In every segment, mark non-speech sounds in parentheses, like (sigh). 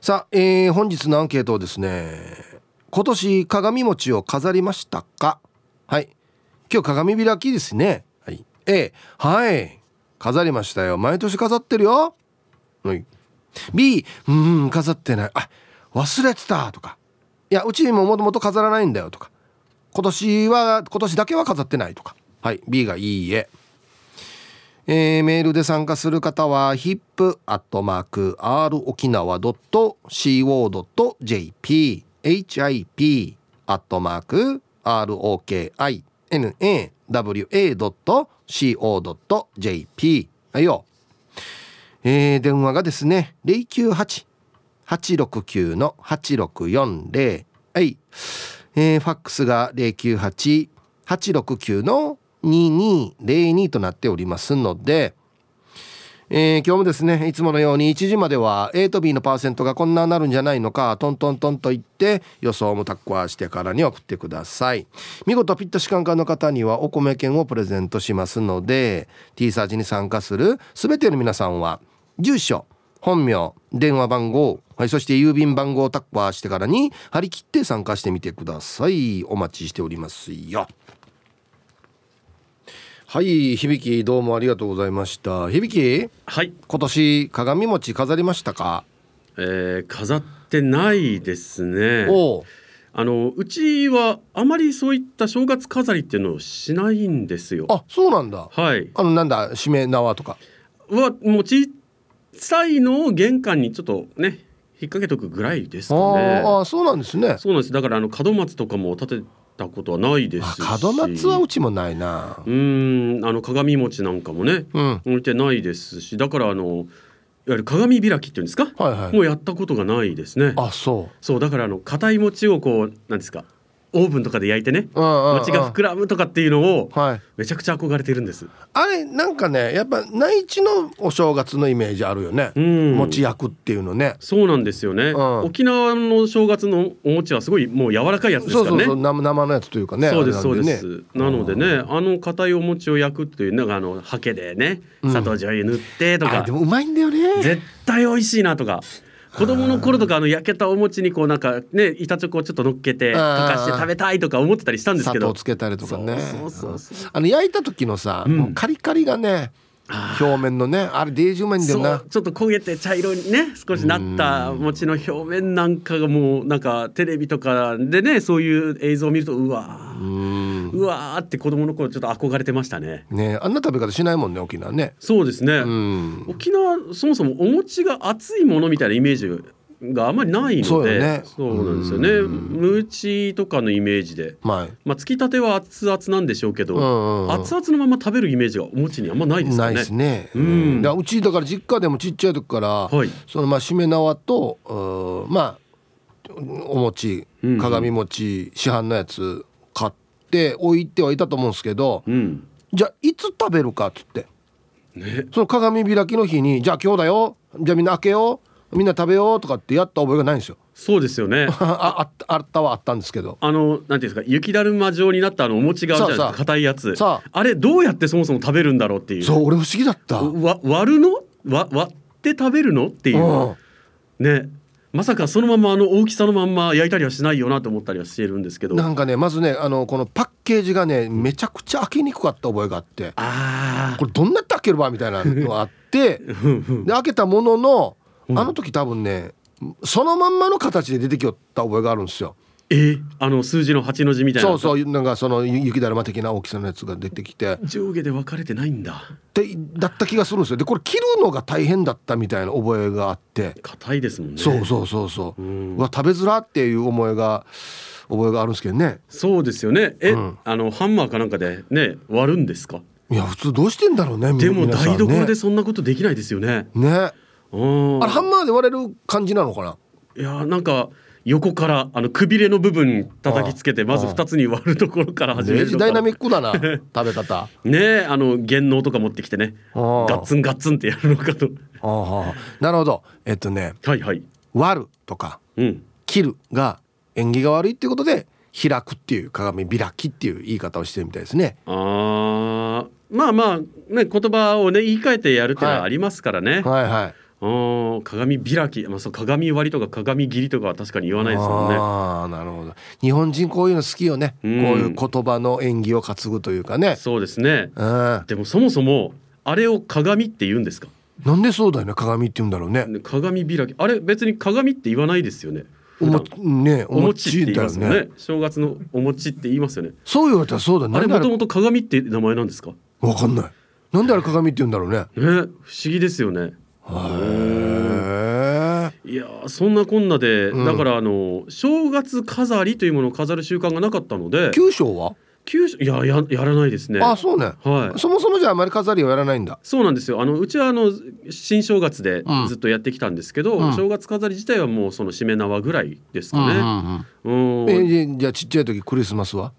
さあ、えー、本日のアンケートをですね今年鏡餅を飾りましたか？はい。今日鏡開きですね。はい。A はい。飾りましたよ。毎年飾ってるよ。はい。B うん飾ってない。あ忘れてたとか。いやうちにももともと飾らないんだよとか。今年は今年だけは飾ってないとか。はい。B がいいえ。えー、メールで参加する方は hip.r 沖縄 .co.jp hip アットマーク ROKINAWA.co.jp はいよ、えー、電話がですね098-869の8640はい、えー、ファックスが098-869の2202となっておりますので、えー、今日もですねいつものように1時までは A と B のパーセントがこんななるんじゃないのかトントントンと言って予想もタッコアしてからに送ってください。見事ピッタシカンカンの方にはお米券をプレゼントしますので T サージに参加する全ての皆さんは住所本名電話番号、はい、そして郵便番号をタッコアしてからに張り切って参加してみてください。お待ちしておりますよ。はい響どうもありがとうございました。響はい。今年鏡餅飾りましたか？えー、飾ってないですね。あのうちはあまりそういった正月飾りっていうのをしないんですよ。あそうなんだ。はい。あのなんだしめ縄とか？はもう小さいのを玄関にちょっとね引っ掛けとくぐらいですかね。ああそうなんですね。そうなんです。だからあの門松とかも立てたことはないですし門松はうちもないな。うんあの鏡餅なんかもね、うん、置いてないですしだからあのいわゆる鏡開きっていうんですか、はいはい、もうやったことがないですね。あそう。そうだからあの硬い餅をこうなんですかオーブンとかで焼いてね餅が膨らむとかっていうのをめちゃくちゃ憧れてるんです、はい、あれなんかねやっぱ内地のお正月のイメージあるよね、うん、餅焼くっていうのね。そうなんですよね、うん、沖縄の正月のお餅はすごいもう柔らかいやつですからね。そう生生のやつというかねそうですそうです、なのでねあの硬いお餅を焼くっていうのがあのハケでね砂糖醤油塗ってとか、でもうまいんだよね。絶対美味しいなとか子供の頃とかあの焼けたお餅にこうなんかね板チョコをちょっと乗っけて溶かして食べたいとか思ってたりしたんですけど。砂糖つけたりとかね。あの焼いた時のさ、うん、カリカリがね表面のねあれデージうまいんだよな。ちょっと焦げて茶色にね少しなった餅の表面なんかがもうなんかテレビとかでねそういう映像を見るとうわうわーって子供の頃ちょっと憧れてましたね。ねあんな食べ方しないもんね沖縄ね。そうですね。沖縄そもそもお餅が熱いものみたいなイメージがあんまりないのでそうね、そうなんですよね。ムーチとかのイメージで、はい、まあつきたては熱々なんでしょうけど、うんうん、熱々のまま食べるイメージがお餅にあんまないですよね。ないですね。うん、うちだから実家でもちっちゃい時から、はい、そのまあしめ縄とまあお餅鏡餅市販のやつ買って置いてはいたと思うんですけど、うん、じゃあいつ食べるかっつって、ね、その鏡開きの日にじゃあ今日だよじゃあみんな開けようみんな食べようとかってやった覚えがないんですよ。そうですよね。(laughs) ああったはあったんですけど。あのなんていうんですか雪だるま状になったあのお餅があるじゃないですか硬いやつ。あれどうやってそもそも食べるんだろうっていう。そう俺不思議だった。わ割るの？わ割って食べるの？っていう。ね。まさかそのままあの大きさのまんま焼いたりはしないよなと思ったりはしてるんですけど。なんかねまずねあのこのパッケージがねめちゃくちゃ開けにくかった覚えがあって。あこれどんなやって開けるわみたいなのがあってで開けたもののあの時多分ねそのまんまの形で出てきよった覚えがあるんですよ。えー、あの数字の8の字みたいな。そうそうなんかその雪だるま的な大きさのやつが出てきて。上下で分かれてないんだ。ってだった気がするんですよ。でこれ切るのが大変だったみたいな覚えがあって。硬いですもんね。そうそうそうそう。うわ食べづらっていう思いが覚えがあるんですけどね。そうですよね。え、うん、あのハンマーかなんかでね割るんですか？いや普通どうしてんだろうねでも台所でそんなことできないですよね。ね。あれハンマーで割れる感じなのかな？いやなんか横からあのくびれの部分叩きつけてまず2つに割るところから始めるダイナミックだな (laughs) 食べ方。ねあの弦能とか持ってきてね。ガッツンガッツンってやるのかと。なるほど。えっとね、はいはい、割るとか、うん、切るが縁起が悪いっていうことで開くっていう鏡開きっていう言い方をしてるみたいですね。あまあまあね言葉をね言い換えてやるっていうのはありますからね、はい、はいはいあー鏡開き、まあ、そう鏡割りとか鏡切りとかは確かに言わないですもんね。ああなるほど日本人こういうの好きよね、うんこういう言葉の演技を担ぐというかねそうですね。うんなでもそもそもあれを鏡って言うんですか？んでそうだよね鏡って言うんだろうねね鏡開き、あれ別に鏡って言わないですよね。おもねお餅って言いますよね。正月のお餅って言いますよね。そう言われたらそうだねあれもともと鏡って名前なんですか？わかんないなんであれ鏡って言うんだろうねね、不思議ですよね。へえいやーそんなこんなで、うん。だからあの正月飾りというものを飾る習慣がなかったので九章は？九州いやややらないですね。あそうね。はい。そもそもじゃああまり飾りをやらないんだ。そうなんですよ。あのうちはあの新正月でうん。ずっとやってきたんですけど、うん。正月飾り自体はもうそのしめ縄ぐらいですかね。うんえじじゃあちっちゃい時クリスマスは？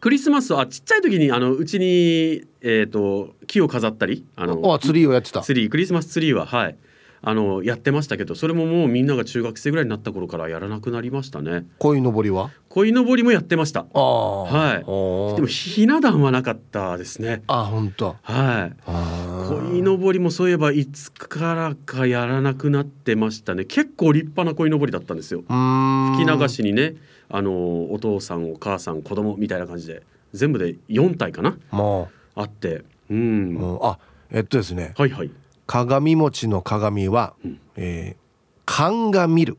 クリスマスはちっちゃい時にあのうちにえっ、と木を飾ったりあのあツリーをやってた。ツリークリスマスツリーははい。あのやってましたけどそれももうみんなが中学生ぐらいになった頃からやらなくなりましたね。鯉のぼりは？鯉のぼりもやってました。ああはい。でもひな壇はなかったですね。あ本当。はい。鯉のぼりもそういえばいつからかやらなくなってましたね。結構立派な鯉のぼりだったんですよ。吹き流しにねあのお父さんお母さん子供みたいな感じで全部で4体かな？もあ。って。うう、ん、うん。あえっとですね。はいはい。鏡餅の鏡は、うん。えー鑑みる。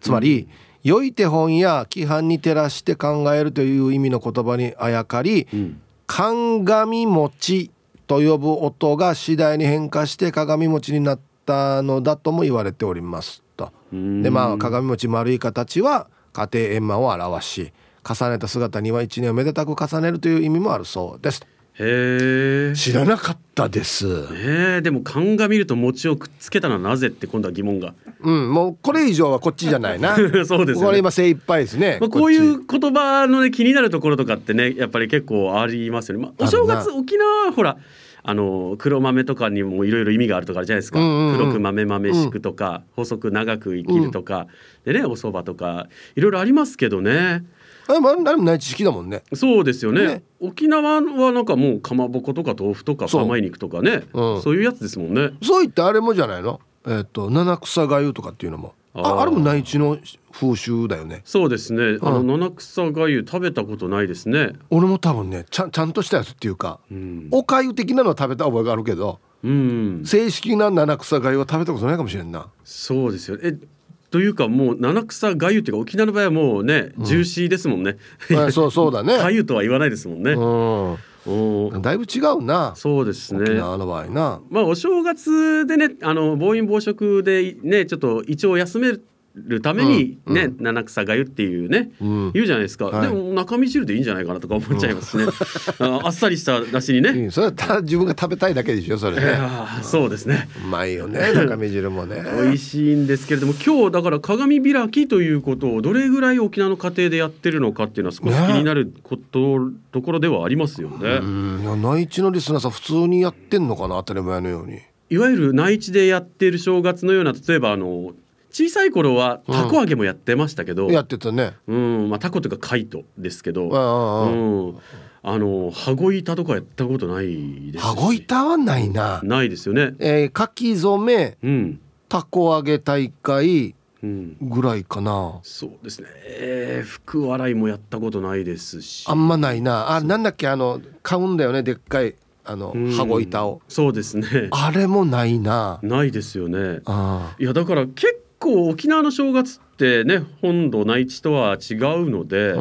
つまり、良い手本や規範に照らして考えるという意味の言葉にあやかりうん。鏡餅と呼ぶ音が次第に変化して鏡餅になったのだとも言われておりますと。うん。でまあ鏡餅丸い形は家庭円満を表し重ねた姿には一年をめでたく重ねるという意味もあるそうです。へえ知らなかったです。えー、でも鑑みると餅をくっつけたのはなぜって今度は疑問がうん、もうこれ以上はこっちじゃないな。(laughs) そうですこれ今精一杯ですね。まあ、こういう言葉の、ね、気になるところとかってねやっぱり結構ありますよね。まあ、お正月沖縄はほらあの黒豆とかにもいろいろ意味があるとかあるじゃないですか、うんうんうん黒く豆豆しくとか、細く長く生きるとか、でねお蕎麦とかいろいろありますけどねち。あまあ誰もない知識だもんね。そうですよねね沖縄はなんかもうかまぼことか豆腐とかそう甘い肉とかねうんそういうやつですもんね。そう言ってあれもじゃないの？えっ、と七草がゆとかっていうのも。ああれも内地の風習だよね。そうですねあのうん七草がゆ食べたことないですね。俺も多分ねちゃんちゃんとしたやつっていうか、うん、おかゆ的なのは食べた覚えがあるけど、うん、正式な七草がゆは食べたことないかもしれんな。そうですよえというかもう七草がゆっていうか沖縄の場合はもうね、ジューシーですもんね。あそうそうだね。(laughs) がゆとは言わないですもんね。おうん。だいぶ違うな。そうですね。沖縄の場合な。まあお正月でねあの暴飲暴食でねちょっと胃腸を休めるためにうんね、七草がゆっていうね、うん。言うじゃないですか、はい。でも中身汁でいいんじゃないかなとか思っちゃいますね、(laughs) ああっさりしただしにね、うんそれはただ自分が食べたいだけでしょそれいね。そうですね。うまいよね中身汁もね。(laughs) 美味しいんですけれども今日だから鏡開きということをどれぐらい沖縄の家庭でやってるのかっていうのは少し気になること、ところではありますよね、うん。いや内地のリスナーさん普通にやってんのかな当たり前のように。いわゆる内地でやっている正月のような例えばあの小さい頃はたこ揚げもやってましたけど、やってたね。うんまあタコとかカイトですけど、うんうんうんうん、あの羽子板とかやったことないですし羽子板はないな。ないですよね。えー、書き初めうん、たこ揚げ大会うん、ぐらいかな。そうですね、えー、福笑いもやったことないですしあんまないな。あなんだっけあの買うんだよねでっかいあのうん羽子板を。そうですねあれもないな。ないですよねあいやだから結構沖縄の正月ってね本土内地とは違うので、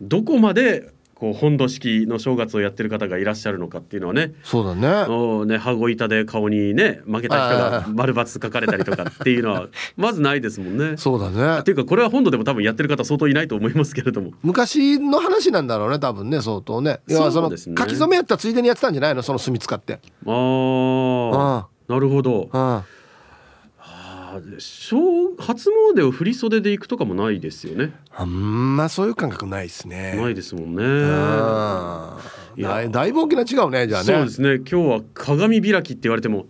どこまでこう本土式の正月をやってる方がいらっしゃるのかっていうのはねそうだね。おね羽子板で顔にね負けた人が (laughs) 丸×書かれたりとかっていうのは (laughs) まずないですもんね。そうだねって。いうかこれは本土でも多分やってる方相当いないと思いますけれども。昔の話なんだろうね多分ね相当ね。いやのそうですね書き初めやったついでにやってたんじゃないの？その墨使って。あああなるほど。ああー正初詣を振り袖で行くとかもないですよね。あんまそういう感覚ないですね。ないですもんね。あいや。だいぶ大きな違うねじゃあね。そうですね。今日は鏡開きって言われても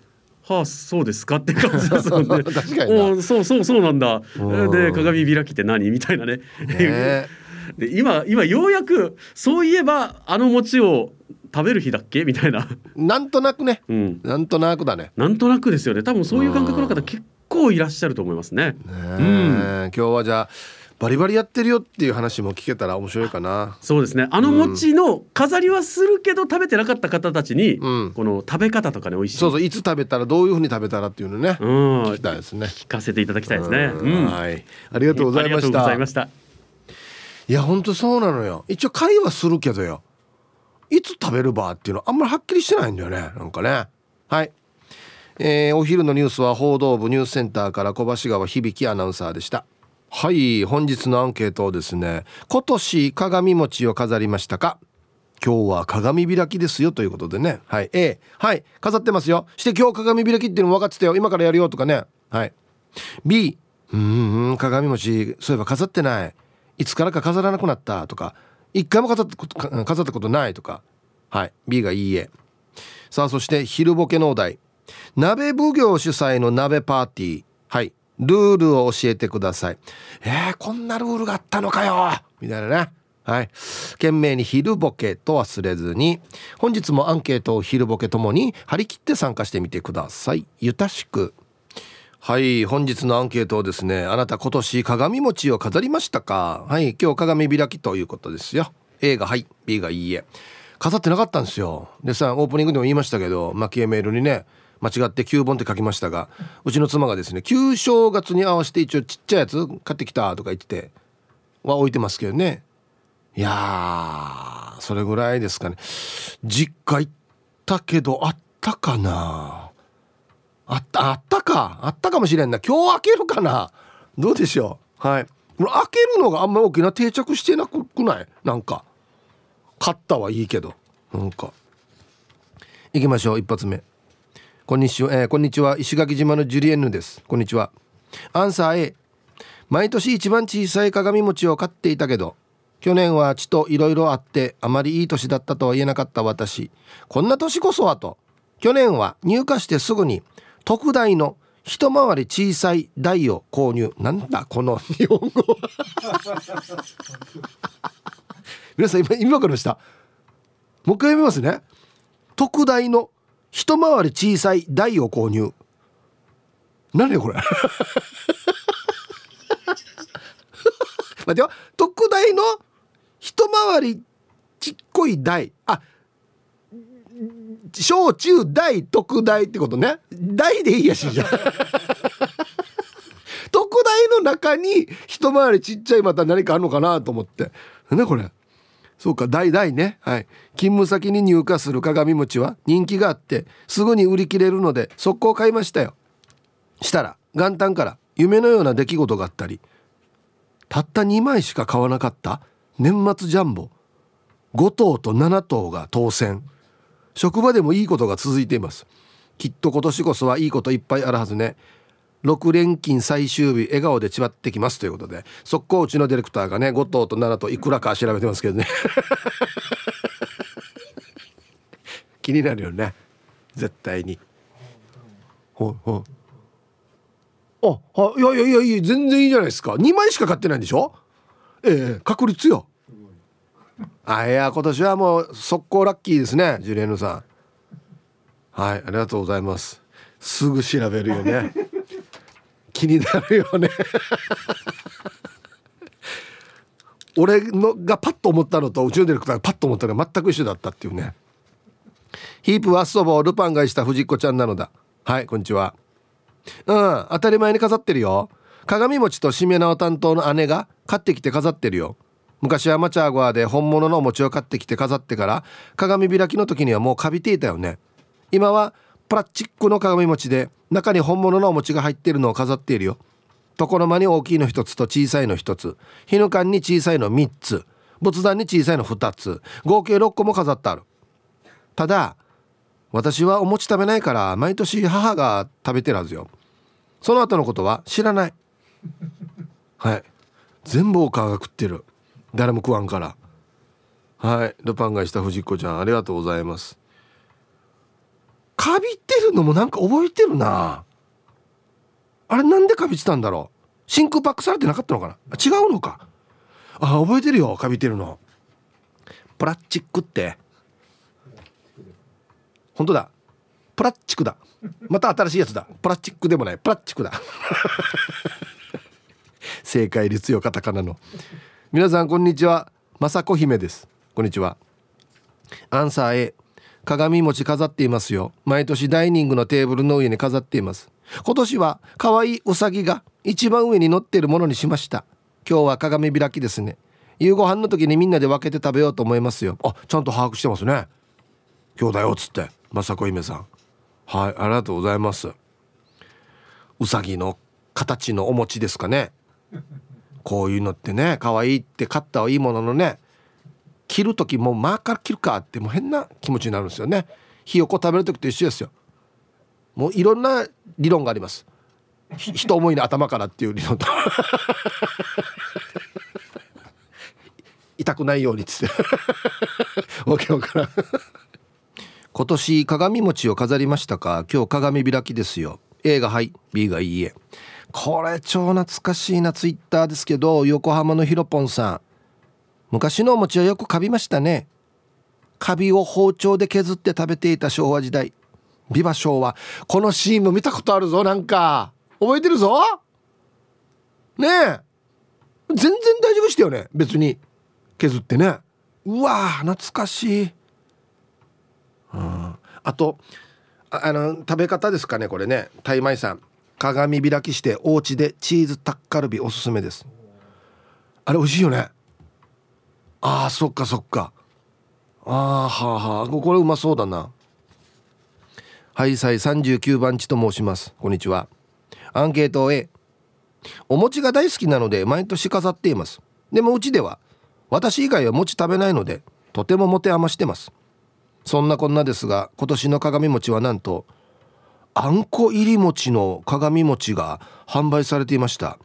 はあそうですかって感じですもんね。(laughs) 確かにな。おそうそうそうなんだ。うん。で鏡開きって何？みたいなね。ね。(laughs) で今今ようやくそういえばあの餅を食べる日だっけ？みたいな、なんとなくね。うん、なんとなくだね。なんとなくですよね。多分そういう感覚の方結構いらっしゃると思いますね。ねえ。今日はじゃあバリバリやってるよっていう話も聞けたら面白いかな。そうですね。あの餅の飾りはするけど食べてなかった方たちに、うん。この食べ方とかね美味しい。そうそういつ食べたらどういうふうに食べたらっていうのねうん。聞きたいですね。聞かせていただきたいですね。ううん。んはい。ありがとうございました。いやほんとそうなのよ。一応会話するけどよ。いつ食べるばっていうのあんまりはっきりしてないんだよねなんかね。はいえーお昼のニュースは報道部ニュースセンターから小橋川響アナウンサーでした。はい本日のアンケートをですね今年鏡餅を飾りましたか？今日は鏡開きですよということでね。はい A はい飾ってますよ。して今日鏡開きっていうの分かってたよ。今からやるよとかね。はい。B うん鏡餅そういえば飾ってない。いつからか飾らなくなったとか。一回も飾ったこと飾ったことないとか。はい B がいいえ。さあそして昼ボケのお題。鍋奉行主催の鍋パーティー。はい。ルールを教えてください。えー、こんなルールがあったのかよ。みたいなね。はい。懸命に昼ボケと忘れずに。本日もアンケートを昼ボケともに張り切って参加してみてください。ゆたしく。はい。本日のアンケートをですねあなた今年鏡餅を飾りましたか？はい。今日鏡開きということですよ。A がはい。B がいいえ。飾ってなかったんですよ。でさオープニングでも言いましたけど蒔絵メールにね間違って9本って書きましたがうちの妻がですね旧正月に合わせて一応ちっちゃいやつ買ってきたとか言ってては置いてますけどね。いやーそれぐらいですかね。実家行ったけどあったかな。あったあったか。あったかもしれんな。今日開けるかな。どうでしょう。はい。これ開けるのがあんまり大きな定着してなくない？なんか。買ったはいいけど。なんか。行きましょう。一発目こんにちは、えーこんにちは。石垣島のジュリエンヌです。こんにちは。アンサー A 毎年一番小さい鏡餅を買っていたけど去年は血といろいろあってあまりいい年だったとは言えなかった私。こんな年こそはと。去年は入荷してすぐに特大の一回り小さい台を購入。なんだこの日本語皆さん今今からした？もう一回読みますね。特大の一回り小さい台を購入。何これ。待ってよ。特大の一回りちっこい台。あ小中大特大ってことね。大でいいやしじゃん特大の中に一回りちっちゃいまた何かあるのかなと思って。なんだこれ。そうか大大ね。はい。勤務先に入荷する鏡餅は人気があってすぐに売り切れるので速攻買いましたよ。したら元旦から夢のような出来事があったりたった2枚しか買わなかった年末ジャンボ5等と7等が当選。職場でもいいことが続いています。きっと今年こそはいいこといっぱいあるはずね。6連勤最終日笑顔でちまってきますということで速攻うちのディレクターがね5等と7等いくらか調べてますけどね。(laughs) 気になるよね。絶対に。ほいほいあはいやいやいやいや全然いいじゃないですか。2枚しか買ってないんでしょ？ええ確率よ。あいや今年はもう速攻ラッキーですねジュリエヌさん。はいありがとうございます。すぐ調べるよね。気になるよね。俺のがパッと思ったのとうちのディレクターがパッと思ったのが全く一緒だったっていうね。ヒープはそばをルパンがした藤子ちゃんなのだ。はいこんにちは。うん当たり前に飾ってるよ。鏡餅としめ縄担当の姉が買ってきて飾ってるよ。昔はマチャーゴアで本物のお餅を買ってきて飾ってから鏡開きの時にはもうカビていたよね。今はプラスチックの鏡餅で中に本物のお餅が入っているのを飾っているよ。所間に大きいの1つと小さいの1つ。日ぬかんに小さいの3つ。仏壇に小さいの2つ。合計6個も飾ってある。ただ私はお餅食べないから毎年母が食べてるはずよ。その後のことは知らない。はい。全部お母が食ってる。誰も食わんから。はい。ルパンがした藤子ちゃんありがとうございます。カビてるのもなんか覚えてるな。あれなんでカビてたんだろう。真空パックされてなかったのかな。違うのか。あ覚えてるよカビてるの。プラスチックって。本当だ。プラスチックだ。また新しいやつだ。プラスチックでもない。プラスチックだ。(laughs) 正解率よカタカナの。皆さんこんにちは。雅子姫です。こんにちは。アンサー A 鏡餅飾っていますよ。毎年ダイニングのテーブルの上に飾っています。今年は可愛いウサギが一番上に乗っているものにしました。今日は鏡開きですね。夕ご飯の時にみんなで分けて食べようと思いますよ。あちゃんと把握してますね。今日だよっつって雅子姫さん。はいありがとうございます。うさぎの形のお餅ですかね。こういうのってね可愛いって買ったはいいもののね切る時もうマーカー切るかってもう変な気持ちになるんですよね。ひよこ食べる時と一緒ですよ。もういろんな理論があります。人思いの頭からっていう理論と。痛くないようにっつって。わけわからん。今年鏡餅を飾りましたか？今日鏡開きですよ。A がはい。B がいいえ。これ超懐かしいなツイッターですけど横浜のひろぽんさん。昔のお餅はよくカビましたね。カビを包丁で削って食べていた昭和時代。ビバ昭和。このシーンも見たことあるぞなんか。覚えてるぞ。ねえ。全然大丈夫したよね別に。削ってね。うわ懐かしい、うん、あとあの食べ方ですかねこれね。タイマイさん。鏡開きしてお家でチーズタッカルビおすすめです。あれ美味しいよね。あーそっかそっか。あーはあはあこれうまそうだな。はいさい39番地と申します。こんにちは。アンケート A お餅が大好きなので毎年飾っています。でもうちでは私以外は餅食べないのでとても持て余してます。そんなこんなですが今年の鏡餅はなんとあんこ入り餅の鏡餅が販売されていました。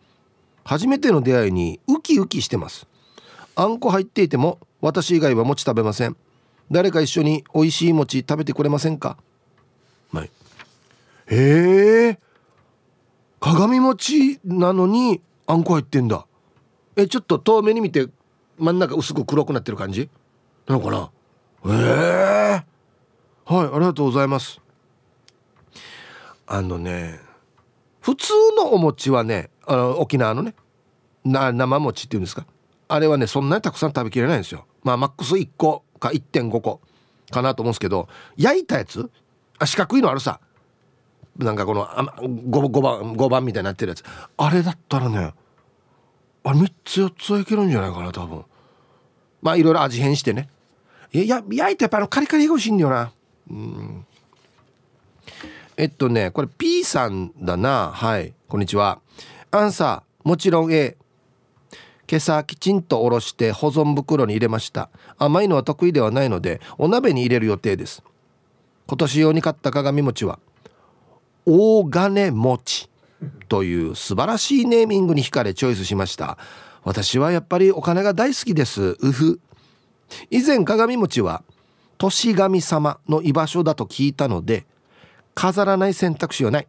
初めての出会いにウキウキしてます。あんこ入っていても私以外は餅食べません。誰か一緒に美味しい餅食べてくれませんか？はい。へえ。鏡餅なのにあんこ入ってんだ。えちょっと遠目に見て真ん中薄く黒くなってる感じ？なのかな？ええ。はいありがとうございます。あのね普通のお餅はねあの沖縄のねな生餅っていうんですか？あれはねそんなにたくさん食べきれないんですよ。まあマックス1個か1.5個かなと思うんですけど焼いたやつ？あ四角いのあるさ。なんかこの 5, 5番5番みたいになってるやつ。あれだったらねあれ3つ4つはいけるんじゃないかな多分。まあいろいろ味変してね。いや焼いてやっぱあのカリカリが欲しいんだよな。うん。えっとねこれ P さんだな。はい。こんにちは。アンサーもちろん A 今朝きちんとおろして保存袋に入れました。甘いのは得意ではないのでお鍋に入れる予定です。今年用に買った鏡餅は大金餅という素晴らしいネーミングに惹かれチョイスしました。私はやっぱりお金が大好きです。うふ。以前鏡餅は年神様の居場所だと聞いたので飾らない選択肢はない。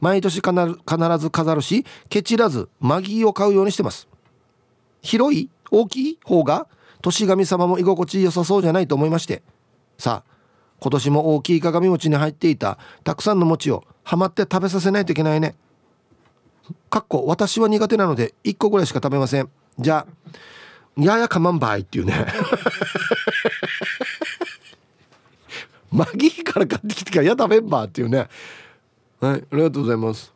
毎年必ず飾るしケチらずマギーを買うようにしてます。広い大きい方が年神様も居心地良さそうじゃないと思いまして。さあ今年も大きい鏡餅に入っていたたくさんの餅をはまって食べさせないといけないね。かっこ私は苦手なので1個ぐらいしか食べません。じゃあややかまんばいっていうね。(laughs) マギーから買ってきてからや食べんばっていうね。はいありがとうございます。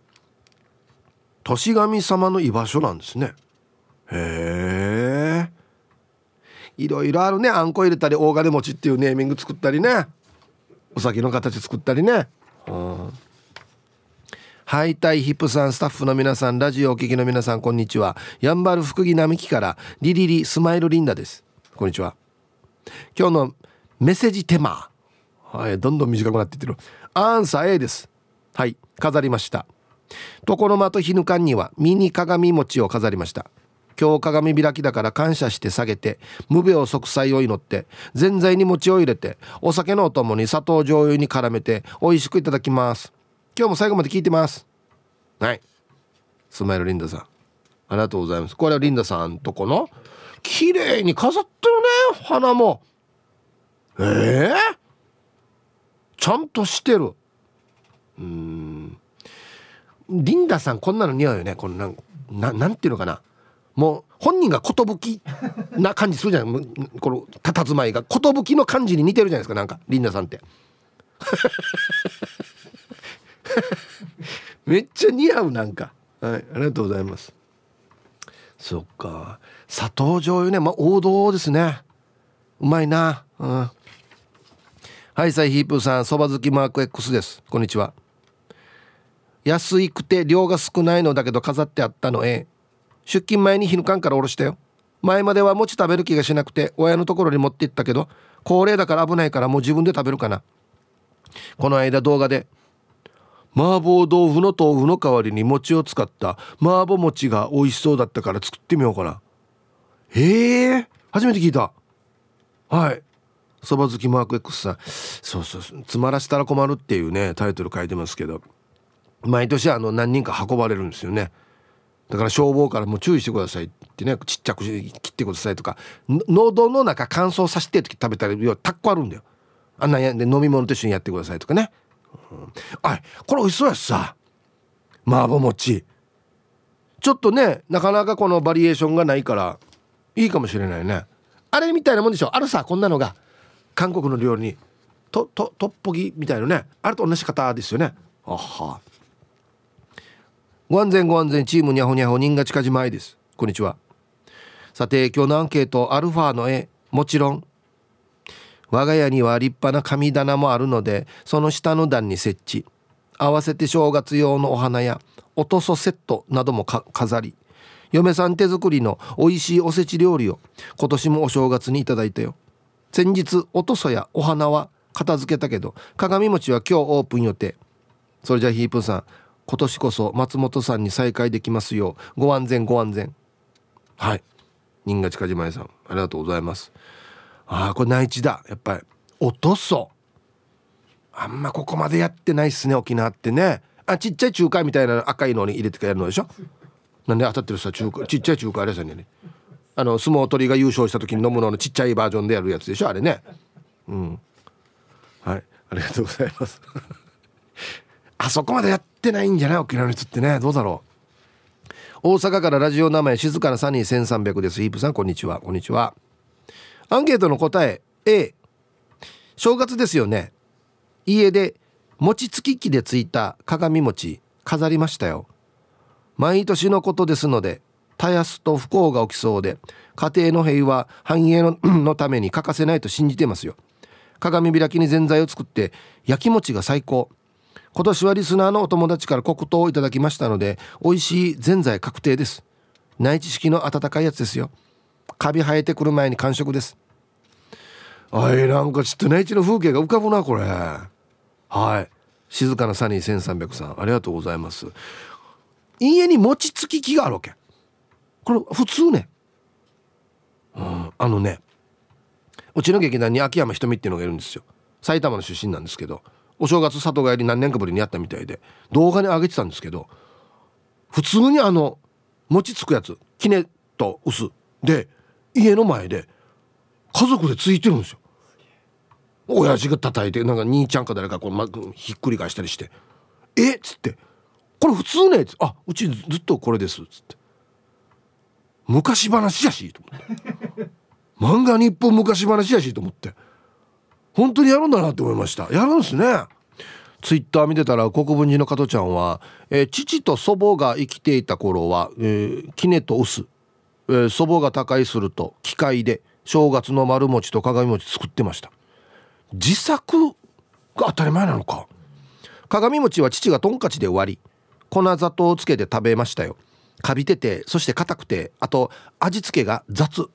年神様の居場所なんですね。へえいろいろあるね。あんこ入れたり大金餅っていうネーミング作ったりね。お酒の形作ったりね。うん。ハイタイヒップさんスタッフの皆さんラジオお聞きの皆さんこんにちは。やんばる福木並木からリリリスマイルリンダです。こんにちは。今日のメッセージテーマ。はいどんどん短くなっていってる。アンサー A です。はい飾りました。床の間とひぬかんにはミニ鏡餅を飾りました。今日鏡開きだから感謝して下げて無病息災を祈ってぜんざいに餅を入れてお酒のお供に砂糖醤油に絡めて美味しくいただきます。今日も最後まで聞いてます。はい。スマイルリンダさん。ありがとうございます。これはリンダさんとこの綺麗に飾ってるね。花も。ええー、ちゃんとしてる。うん。リンダさんこんなの似合うよね。このなんななんていうのかな。もう本人が寿な感じするじゃんこの佇まいが。寿の感じに似てるじゃないですかなんか。リンダさんって。(laughs) めっちゃ似合うなんか。はい。ありがとうございます。そっか。砂糖醤油ね。まあ王道ですね。うまいな。うん。はいサイヒープーさん。そば好きマーク X です。こんにちは。安いくて量が少ないのだけど飾ってあったの。え。出勤前に昼間からおろしたよ。前までは餅食べる気がしなくて親のところに持って行ったけど高齢だから危ないからもう自分で食べるかな。この間動画で麻婆豆腐の豆腐の代わりに餅を使った麻婆餅が美味しそうだったから作ってみようかな。へえ初めて聞いた。はい。そば好きマーク X さん。そうそうそう。詰まらせたら困るっていうねタイトル書いてますけど。毎年あの何人か運ばれるんですよね。だから消防からも注意してくださいってねちっちゃく切ってくださいとか喉の中乾燥させてる時食べたら要はタコあるんだよ。あんなやんで飲み物と一緒にやってくださいとかね、うん、あこれ美味しそうやしさ。麻婆餅。ちょっとねなかなかこのバリエーションがないからいいかもしれないね。あれみたいなもんでしょ。あるさこんなのが。韓国の料理に。ととトッポギみたいなね。あれと同じ方ですよね。あは。ご安全ご安全チームにゃほにゃほ人が近じまいです。こんにちは。さて今日のアンケートアルファの絵。もちろん我が家には立派な神棚もあるのでその下の段に設置。合わせて正月用のお花やおとそセットなども飾り。嫁さん手作りの美味しいおせち料理を今年もお正月にいただいたよ。先日おとそやお花は片付けたけど鏡餅は今日オープン予定。それじゃあヒープンさん今年こそ松本さんに再会できますようご安全ご安全。はい。新賀近島屋さんありがとうございます。ああこれ内地だ。やっぱり。おとそ。あんまここまでやってないっすね沖縄ってね。あちっちゃい中華みたいな赤いのに入れてやるのでしょ？なんで当たってるさ中華ちっちゃい中華あれさんね。あの相撲取りが優勝した時に飲むののちっちゃいバージョンでやるやつでしょあれね。うん。はい。ありがとうございますあそこまでやってないんじゃない？沖縄の人ってね。どうだろう？大阪からラジオ名前静かなサニー1300です。ヒープさんこんにちは。こんにちは。アンケートの答え A 正月ですよね。家で餅つき機でついた鏡餅飾りましたよ。毎年のことですのでたやすと不幸が起きそうで家庭の平和繁栄ののために欠かせないと信じてますよ。鏡開きにぜんざいを作って焼き餅が最高。今年はリスナーのお友達から黒糖をいただきましたので美味しいぜんざい確定です。内地式の温かいやつですよ。カビ生えてくる前に完食です。あいなんかちょっと内地の風景が浮かぶなこれ。はい。静かなサニー1300さんありがとうございます。家に餅つき機があるわけ。これ普通ね。うんあのねうちの劇団に秋山ひとみっていうのがいるんですよ。埼玉の出身なんですけど。お正月里帰り何年かぶりにやったみたいで動画に上げてたんですけど普通にあの餅つくやつきねと薄で家の前で家族でついてるんですよ。親父が叩いてなんか兄ちゃんか誰かこう、ま、ひっくり返したりして「え？っ?」つって「これ普通ね」つ。あうちずっとこれです」っつって。昔話やしと思って。漫画日本昔話やしと思って。本当にやるんだなって思いました。やるんですね。ツイッター見てたら国分寺の加トちゃんは、えー、父と祖母が生きていた頃は、えー、キネとウス、えー、祖母が他界すると機械で正月の丸餅と鏡餅作ってました。自作が当たり前なのか。鏡餅は父がトンカチで割り粉砂糖をつけて食べましたよ。カビててそして硬くてあと味付けが雑。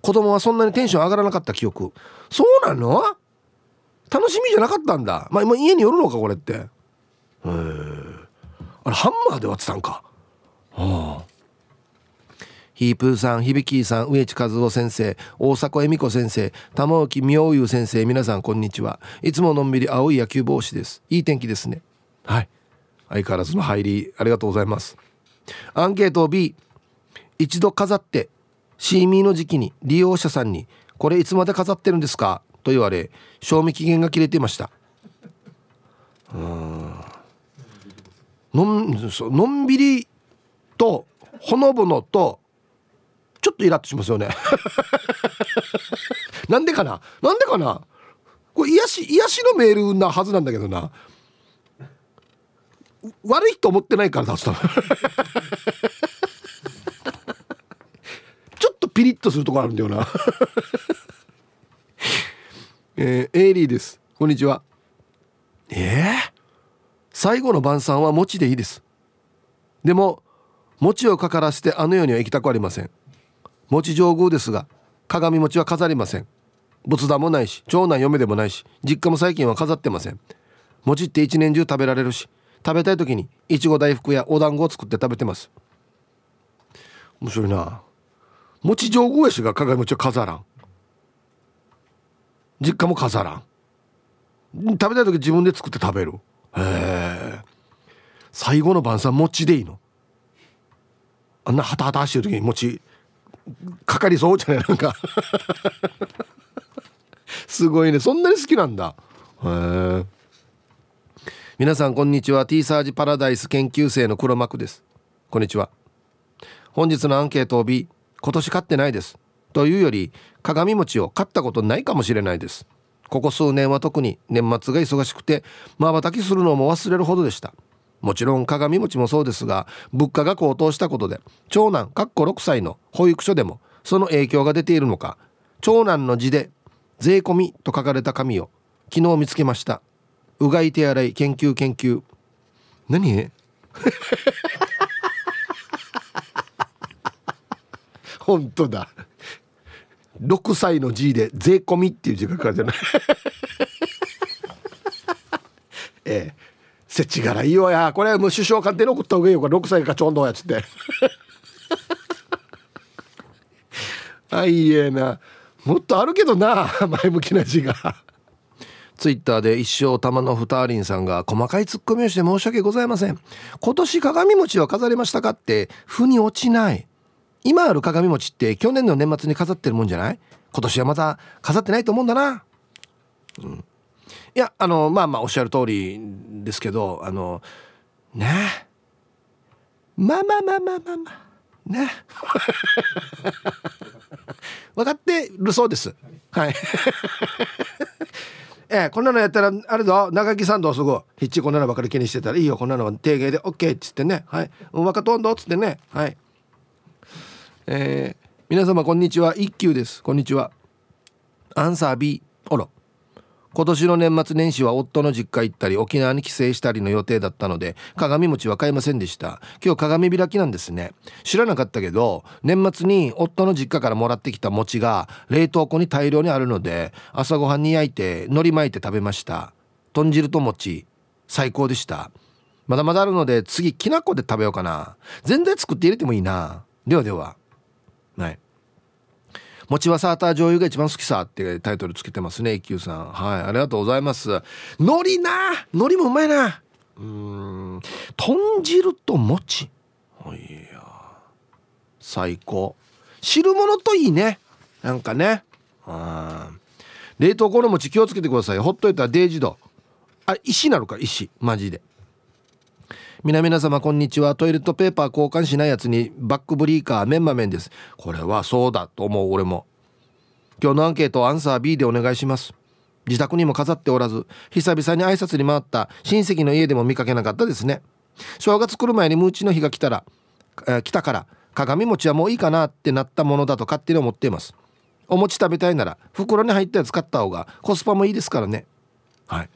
子供はそんなにテンション上がらなかった記憶。そうなの？楽しみじゃなかったんだまあ家によるのかこれってへえあれハンマーで割ってたんかはあヒープーさん、響さん、植地和夫先生、大迫恵美子先生、玉置妙優先生、皆さんこんにちは。いつものんびり青い野球帽子です。いい天気ですね。はい。相変わらずの入り、ありがとうございます。アンケート B。一度飾ってシーミーの時期に利用者さんに「これいつまで飾ってるんですか?」と言われ賞味期限が切れていました。うん。のんのんびりとほのぼのとちょっとイラッとしますよね。(laughs) なんでかな？なんでかな？これ癒し癒しのメールなはずなんだけどな。悪いと思ってないから出すと。(laughs) ちょっとピリッとするとこあるんだよな。えー、エイリーです。こんにちは。えー、最後の晩餐は餅でいいです。でも餅をかからせてあの世には行きたくありません。餅上宮ですが鏡餅は飾りません。仏壇もないし長男嫁でもないし実家も最近は飾ってません。餅って一年中食べられるし食べたい時にいちご大福やお団子を作って食べてます。面白いな。餅上宮やしが鏡餅は飾らん。実家も飾らん？食べたい時自分で作って食べる？へえ。最後の晩餐餅でいいの？あんなハタハタしてる時に餅かかりそうじゃない？なんか。(laughs) すごいね。そんなに好きなんだ。へえ。皆さんこんにちは。T サージパラダイス研究生の黒幕です。こんにちは。本日のアンケートを B 今年買ってないです。というより鏡餅を買ったことないかもしれないです。ここ数年は特に年末が忙しくてまばたきするのも忘れるほどでした。もちろん鏡餅もそうですが物価が高騰したことで長男かっこ6歳の保育所でもその影響が出ているのか長男の字で「税込み」と書かれた紙を昨日見つけました。うがい手洗い研究研究。何？(laughs) 本当だ。6歳の G で税込みっていう字が書かれてない。(laughs) ええ。せちがらいいよや。これもう首相官邸に送った方がいいよ。これ6歳かちょんどやつって。(laughs) あいいえな。もっとあるけどな前向きな字が。ツイッターで一生玉のふたりんさんが細かいツッコミをして申し訳ございません。今年鏡餅は飾りましたかって腑に落ちない。今ある鏡餅って去年の年末に飾ってるもんじゃない？今年はまた飾ってないと思うんだな。うん。いやあのまあまあおっしゃる通りですけどあのね。まあまあまあまあまあまあ。ね。(laughs) 分かってるそうです。はい。(laughs) ええこんなのやったらあれだ長木さんどうすぐヒッチこんなのばかり気にしてたらいいよ。こんなのは定芸で OK っつってね。はい。分かっとんどっつってね。はい。えー、皆様こんにちは。一休です。こんにちは。アンサー B あら今年の年末年始は夫の実家行ったり沖縄に帰省したりの予定だったので鏡餅は買いませんでした。今日鏡開きなんですね。知らなかったけど年末に夫の実家からもらってきた餅が冷凍庫に大量にあるので朝ごはんに焼いて海苔巻いて食べました。豚汁と餅。最高でした。まだまだあるので次きな粉で食べようかな。全然作って入れてもいいな。ではでは。はい。餅はサーター醤油が一番好きさってタイトルつけてますね一休さん。はいありがとうございます。海苔な海苔もうまいな。うん豚汁と餅。いや最高。汁物といいね。なんかね。あ冷凍庫の餅気をつけてください。ほっといたらデージド。あ石なるか石。マジで。皆皆様こんにちは。トイレットペーパー交換しないやつにバックブリーカーメンマメンです。これはそうだと思う俺も。今日のアンケートアンサー B でお願いします。自宅にも飾っておらず久々に挨拶に回った親戚の家でも見かけなかったですね。正月来る前にムーチの日が来たら、えー、来たから鏡餅はもういいかなってなったものだと勝手に思っています。お餅食べたいなら袋に入ったやつ買った方がコスパもいいですからね。はい。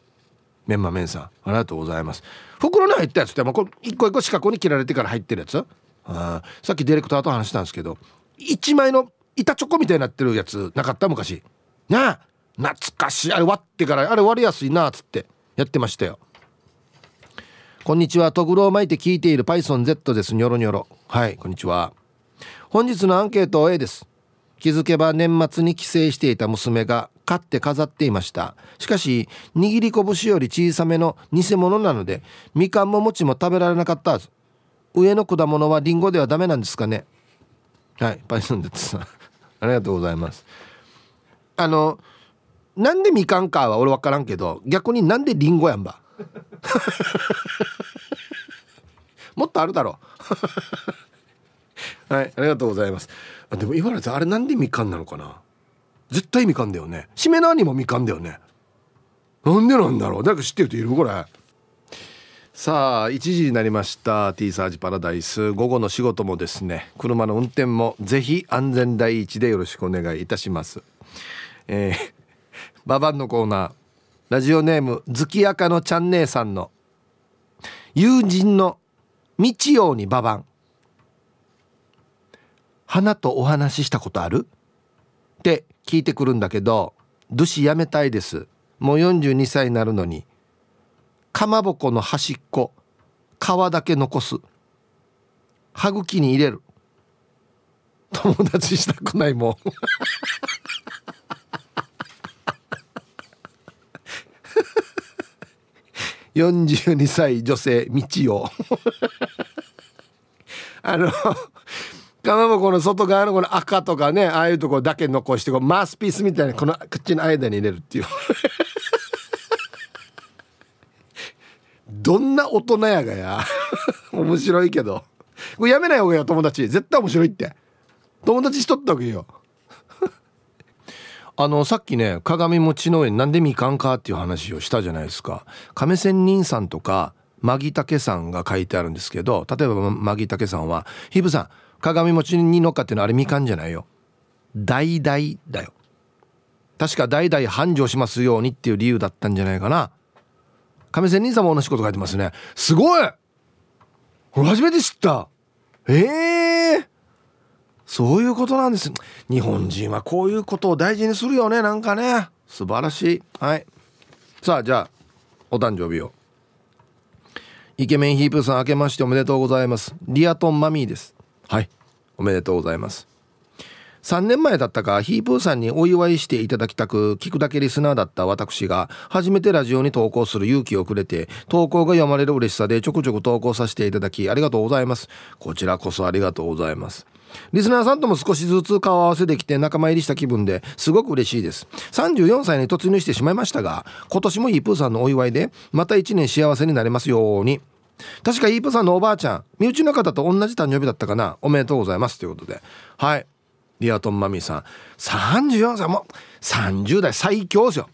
メンマメンさんありがとうございます。袋に入ったやつってもう一個一個四角に切られてから入ってるやつ？あさっきディレクターと話したんですけど1枚の板チョコみたいになってるやつなかった昔。なあ懐かしい。あれ割ってからあれ割りやすいなっつってやってましたよ。こんにちは。トグロを巻いて聞いている PythonZ です。ニョロニョロ。はいこんにちは。本日のアンケート A です。気づけば年末に帰省していた娘が買って飾っていました。しかし握り拳より小さめの偽物なのでみかんも餅も食べられなかった上の果物はリンゴではダメなんですかね。はいパイソンですさん。ありがとうございます。あのなんでみかんかは俺分からんけど逆になんでりんごやんば。もっとあるだろう。はいありがとうございます。あでも言われてあれなんでみかんなのかな？絶対みかんだよね。しめ縄にもみかんだよね。なんでなんだろう。誰か知ってる人いるこれ。さあ1時になりました。T サージパラダイス。午後の仕事もですね。車の運転もぜひ安全第一でよろしくお願いいたします。えー、(laughs) ババンのコーナー。ラジオネーム月赤のちゃん姉さんの友人の道ようにババン。花とお話ししたことある？って聞いてくるんだけど「ドゥシやめたいです。もう42歳になるのにかまぼこの端っこ皮だけ残す。歯茎に入れる。友達したくないもん。(laughs) 42歳女性道を (laughs) あのかまぼこの外側のこの赤とかねああいうとこだけ残してこうマウスピースみたいにこの口の間に入れるっていう。どんな大人やがや。面白いけど。これやめない方がいいよ友達。絶対面白いって。友達しとったわけよ。あのさっきね鏡餅の上になんでみかんかっていう話をしたじゃないですか。亀仙人さんとかマギタケさんが書いてあるんですけど例えばマギタケさんは「ヒブさん鏡餅に乗っかってのはあれみかんじゃないよ。代々だよ。確か代々繁盛しますようにっていう理由だったんじゃないかな。亀仙人さんも同じこと書いてますね。すごい！俺初めて知った。ええー、そういうことなんです。日本人はこういうことを大事にするよね。なんかね。素晴らしい。はい。さあじゃあお誕生日を。イケメンヒープさん明けましておめでとうございます。リアトンマミーです。はい。おめでとうございます。3年前だったかヒープーさんにお祝いしていただきたく聞くだけリスナーだった私が初めてラジオに投稿する勇気をくれて投稿が読まれる嬉しさでちょくちょく投稿させていただきありがとうございます。こちらこそありがとうございます。リスナーさんとも少しずつ顔合わせできて仲間入りした気分ですごく嬉しいです。34歳に突入してしまいましたが今年もヒープーさんのお祝いでまた1年幸せになれますように。確かイープさんのおばあちゃん身内の方と同じ誕生日だったかな。おめでとうございます。ということで。はい。リアトンマミーさん。34歳も30代最強ですよ。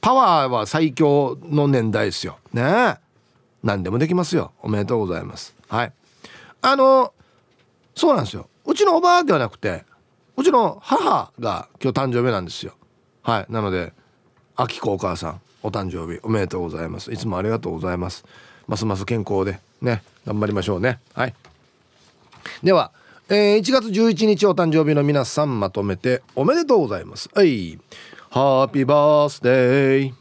パワーは最強の年代ですよ。ね。え何でもできますよ。おめでとうございます。はい。あのそうなんですよ。うちのおばあではなくてうちの母が今日誕生日なんですよ。はい。なのであきこお母さんお誕生日おめでとうございます。いつもありがとうございます。ますます健康でね頑張りましょうね。はい。では、えー、1月11日お誕生日の皆さんまとめておめでとうございます。はい。ハッピーバースデー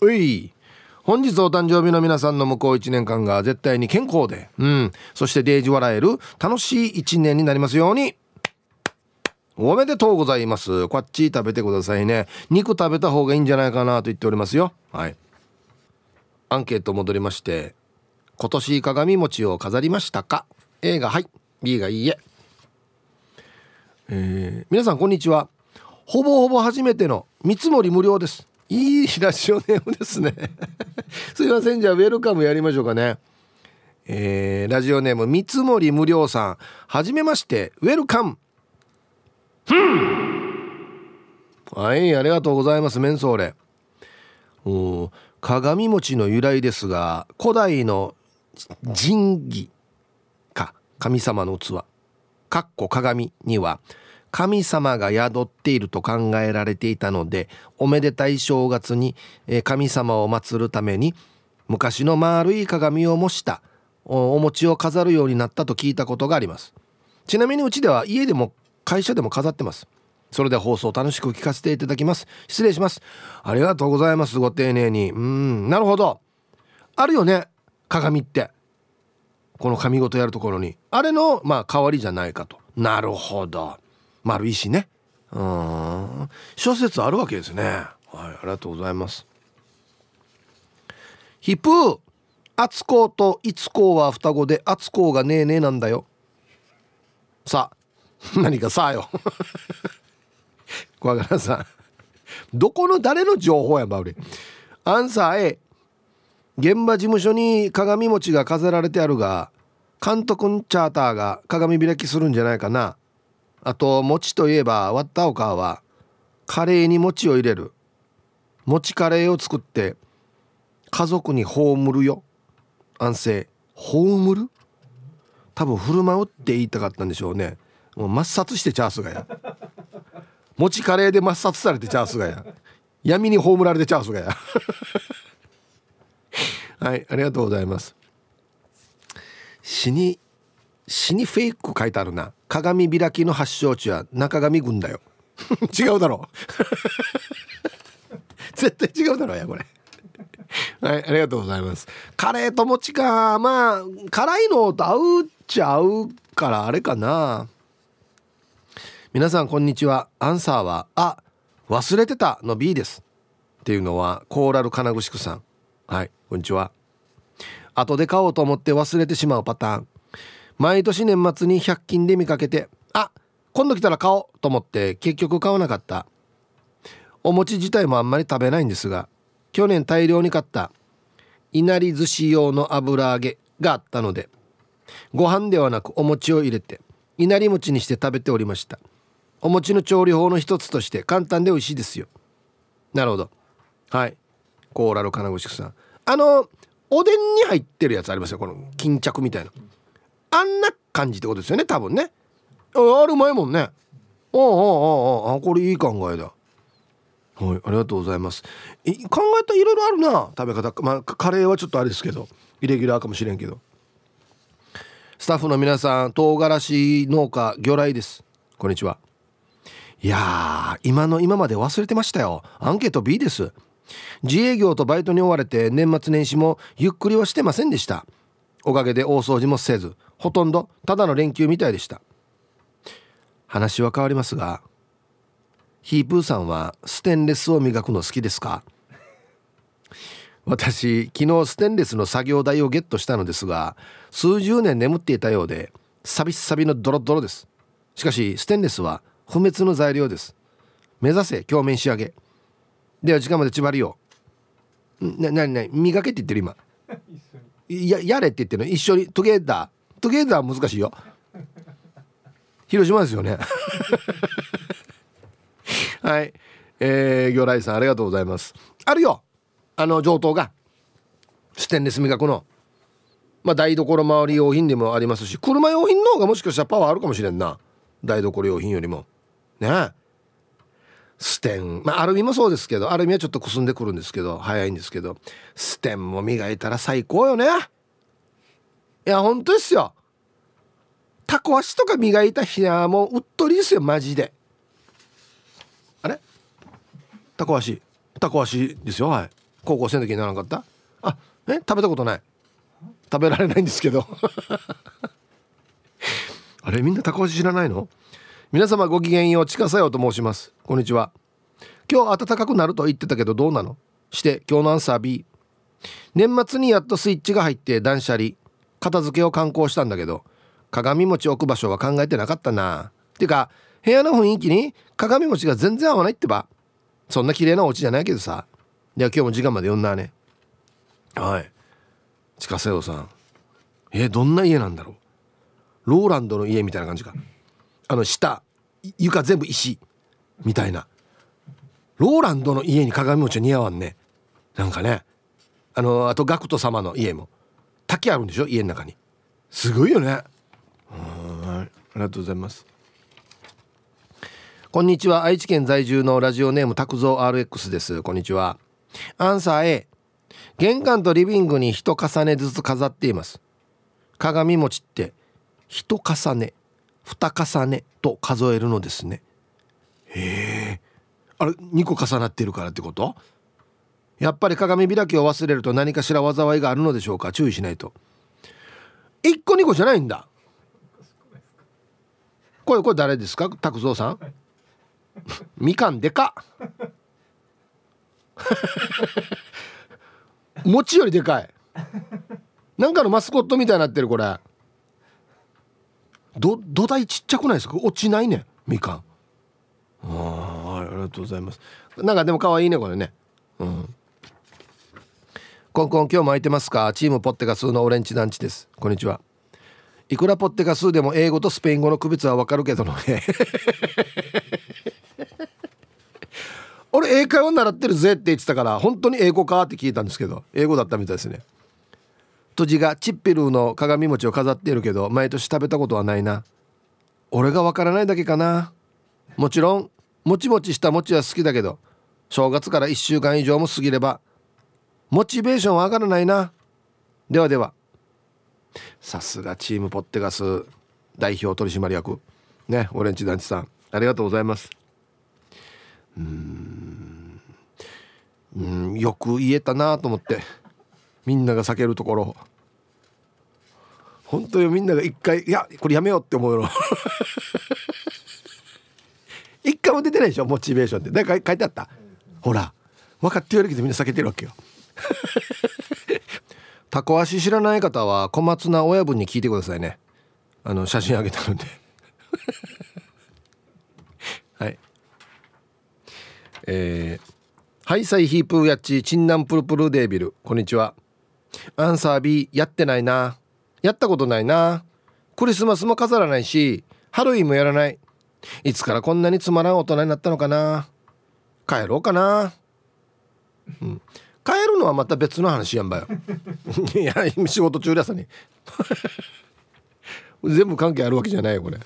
ほう。い。本日お誕生日の皆さんの向こう1年間が絶対に健康で、うん、そしてデージ笑える楽しい1年になりますように。おめでとうございます。こっち食べてくださいね。肉食べた方がいいんじゃないかなと言っておりますよ。はい。アンケート戻りまして今年鏡餅を飾りましたか？A がはい。B がいいえ。えー、皆さんこんにちは。ほぼほぼ初めての見積もり無料です。いいラジオネームですね。(laughs) すいません。じゃあウェルカムやりましょうかね。えー、ラジオネーム見積もり無料さん。はじめまして。ウェルカム。はいありがとうございますメンソーレ。お鏡餅の由来ですが古代の神器か神様の器。かっこ鏡には神様が宿っていると考えられていたのでおめでたい正月に神様を祀るために昔の丸い鏡を模したお餅を飾るようになったと聞いたことがあります。ちなみにうちでは家でも会社でも飾ってます。それで放送楽しく聞かせていただきます。失礼します。ありがとうございます。ご丁寧に。うん。なるほど。あるよね。鏡って。この髪ごとやるところに。あれのまあ代わりじゃないかと。なるほど。丸いしね。うん。諸説あるわけですね。はい。ありがとうございます。ヒップー。厚子と一子は双子で厚子がねえねえなんだよ。さあ。(laughs) 何かさあよ。小柄さん。どこの誰の情報やば俺アンサー A 現場事務所に鏡餅が飾られてあるが監督んチャーターが鏡開きするんじゃないかな。あと餅といえば割ったお母はカレーに餅を入れる。餅カレーを作って家族に葬るよ。安静葬る？多分振る舞うって言いたかったんでしょうね。もう抹殺してチャースがや。餅カレーで抹殺されてチャースがや。闇に葬られてチャースがや。(laughs) はいありがとうございます。死に死にフェイク書いてあるな。鏡開きの発祥地は中上軍だよ。(laughs) 違うだろ。う (laughs) 絶対違うだろうやこれ。はいありがとうございます。カレーと餅か。まあ辛いのと合うっちゃ合うからあれかな。皆さんこんにちは。アンサーはあ忘れてたの B です。っていうのはコーラル金具宿さん。はいこんにちは。後で買おうと思って忘れてしまうパターン。毎年年末に100均で見かけてあ今度来たら買おうと思って結局買わなかった。お餅自体もあんまり食べないんですが去年大量に買った。いなり寿司用の油揚げがあったのでご飯ではなくお餅を入れていなり餅にして食べておりました。お餅の調理法の一つとして簡単で美味しいですよ。なるほど。はい。コーラル金具さん。あのおでんに入ってるやつありますよ。この巾着みたいな。あんな感じってことですよね。多分ね。ある前もんね。ああああああこれいい考えだ。はい。ありがとうございます。考えたいろいろあるな。食べ方。まあカレーはちょっとあれですけど。イレギュラーかもしれんけど。スタッフの皆さん唐辛子農家魚雷です。こんにちは。いや今の今まで忘れてましたよ。アンケート B です。自営業とバイトに追われて年末年始もゆっくりはしてませんでした。おかげで大掃除もせずほとんどただの連休みたいでした。話は変わりますがヒープーさんはステンレスを磨くの好きですか？私昨日ステンレスの作業台をゲットしたのですが数十年眠っていたようでサビサビのドロドロです。しかしステンレスは不滅の材料です。目指せ鏡面仕上げ。では時間まで縛りよう。ななな磨けって言ってる今。ややれって言ってるの？一緒に。トゥゲーダー。トゥゲーダー難しいよ。広島ですよね。(laughs) はい。えー、魚雷さんありがとうございます。あるよ。あの上等が。ステンレス磨くの。まあ台所周り用品でもありますし車用品の方がもしかしたらパワーあるかもしれんな。台所用品よりもね。ステン。まあアルミもそうですけどアルミはちょっとくすんでくるんですけど早いんですけどステンも磨いたら最高よね。いや本当ですよ。タコ足とか磨いた日はもううっとりですよマジで。あれ？タコ足。タコ足ですよはい。高校生の時にならなかった？あえ？食べたことない。食べられないんですけど。(laughs) あれみんなタコ足知らないの？皆様ごきげんよう近さよと申します。こんにちは。今日暖かくなると言ってたけどどうなの？して今日のアンサー B 年末にやっとスイッチが入って断捨離。片付けを観光したんだけど鏡餅置く場所は考えてなかったな。てか部屋の雰囲気に鏡餅が全然合わないってば。そんな綺麗なお家じゃないけどさ。では今日も時間まで読んだね。はい。近瀬尾さん。えどんな家なんだろう？ローランドの家みたいな感じか。あの下床全部石みたいな。ローランドの家に鏡餅似合わんね。なんかね。あのあとガクト様の家も。滝あるんでしょ？家の中に。すごいよね。はい。ありがとうございます。こんにちは。愛知県在住のラジオネーム拓蔵 RX です。こんにちは。アンサー A 玄関とリビングに一重ねずつ飾っています。鏡餅って一重ね二重ねと数えるのですね。へえ。あれ2個重なってるからってこと？やっぱり鏡開きを忘れると何かしら災いがあるのでしょうか？注意しないと。1個2個じゃないんだ。これこれ誰ですか？拓蔵さん？みかんでか。(laughs) 餅よりでかい。なんかのマスコットみたいになってるこれ。ど土台ちっちゃくないですか？落ちないねみかん。あはいありがとうございます。なんかでも可愛いねこれね。うん。コンコン今日も空いてますか？チームポッテガスのオレンジ団地です。こんにちは。いくらポッテガスでも英語とスペイン語の区別はわかるけどね。(laughs) 俺英会話習ってるぜって言ってたから本当に英語かって聞いたんですけど英語だったみたいですね土地がチッピルーの鏡餅を飾っているけど毎年食べたことはないな。俺がわからないだけかな。もちろんもちもちした餅は好きだけど正月から1週間以上も過ぎればモチベーションは上がらないな。ではではさすがチームポッテガス代表取締役。ねオレンジ団地さんありがとうございます。うん。うんよく言えたなと思って。みんなが避けるところ。本当にみんなが一回いやこれやめようって思うの。(laughs) 一回も出てないでしょモチベーションって。だか書いてあった。ほら分かって言われるけどみんな避けてるわけよ。(laughs) タコ足知らない方は小松菜親分に聞いてくださいね。あの写真あげたので。(laughs) はい。えー、ハイサイヒープーやっちチンナンプルプルデービル。こんにちは。アンサー B やってないな。やったことないな。クリスマスも飾らないしハロウィンもやらない。いつからこんなにつまらん大人になったのかな。帰ろうかな、うん、帰るのはまた別の話やんばよ。(laughs) いや仕事中ださに。(laughs) 全部関係あるわけじゃないよこれ。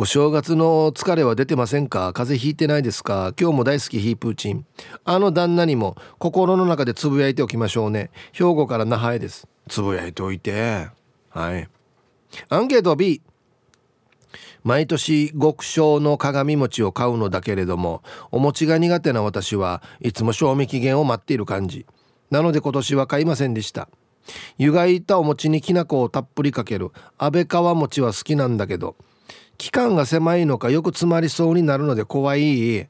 お正月の疲れは出てませんか？風邪ひいてないですか？今日も大好きヒープーチンあの旦那にも心の中でつぶやいておきましょうね。兵庫から那覇へです。つぶやいておいて。はい。アンケート B 毎年極小の鏡餅を買うのだけれどもお餅が苦手な私はいつも賞味期限を待っている感じ。なので今年は買いませんでした。湯がいたお餅にきな粉をたっぷりかける安倍川餅は好きなんだけど期間が狭いのかよく詰まりそうになるので怖い。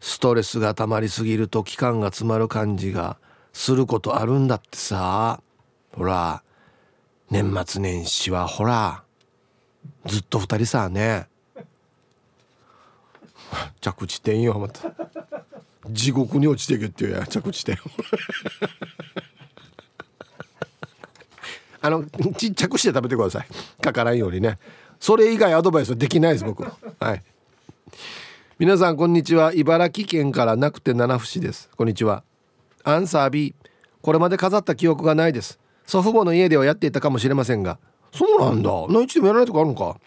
ストレスが溜まりすぎると期間が詰まる感じがすることあるんだってさ。ほら。年末年始はほら。ずっと二人さね。着地点よまた。地獄に落ちてけっていうや。着地点。(laughs) あのちっちゃくして食べてください。かからんようにね。それ以外アドバイスはできないです僕。はい。皆さんこんにちは。茨城県からなくて七節です。こんにちは。アンサー B これまで飾った記憶がないです。祖父母の家ではやっていたかもしれませんが。そうなんだ。内地でもやらないとこあるのか。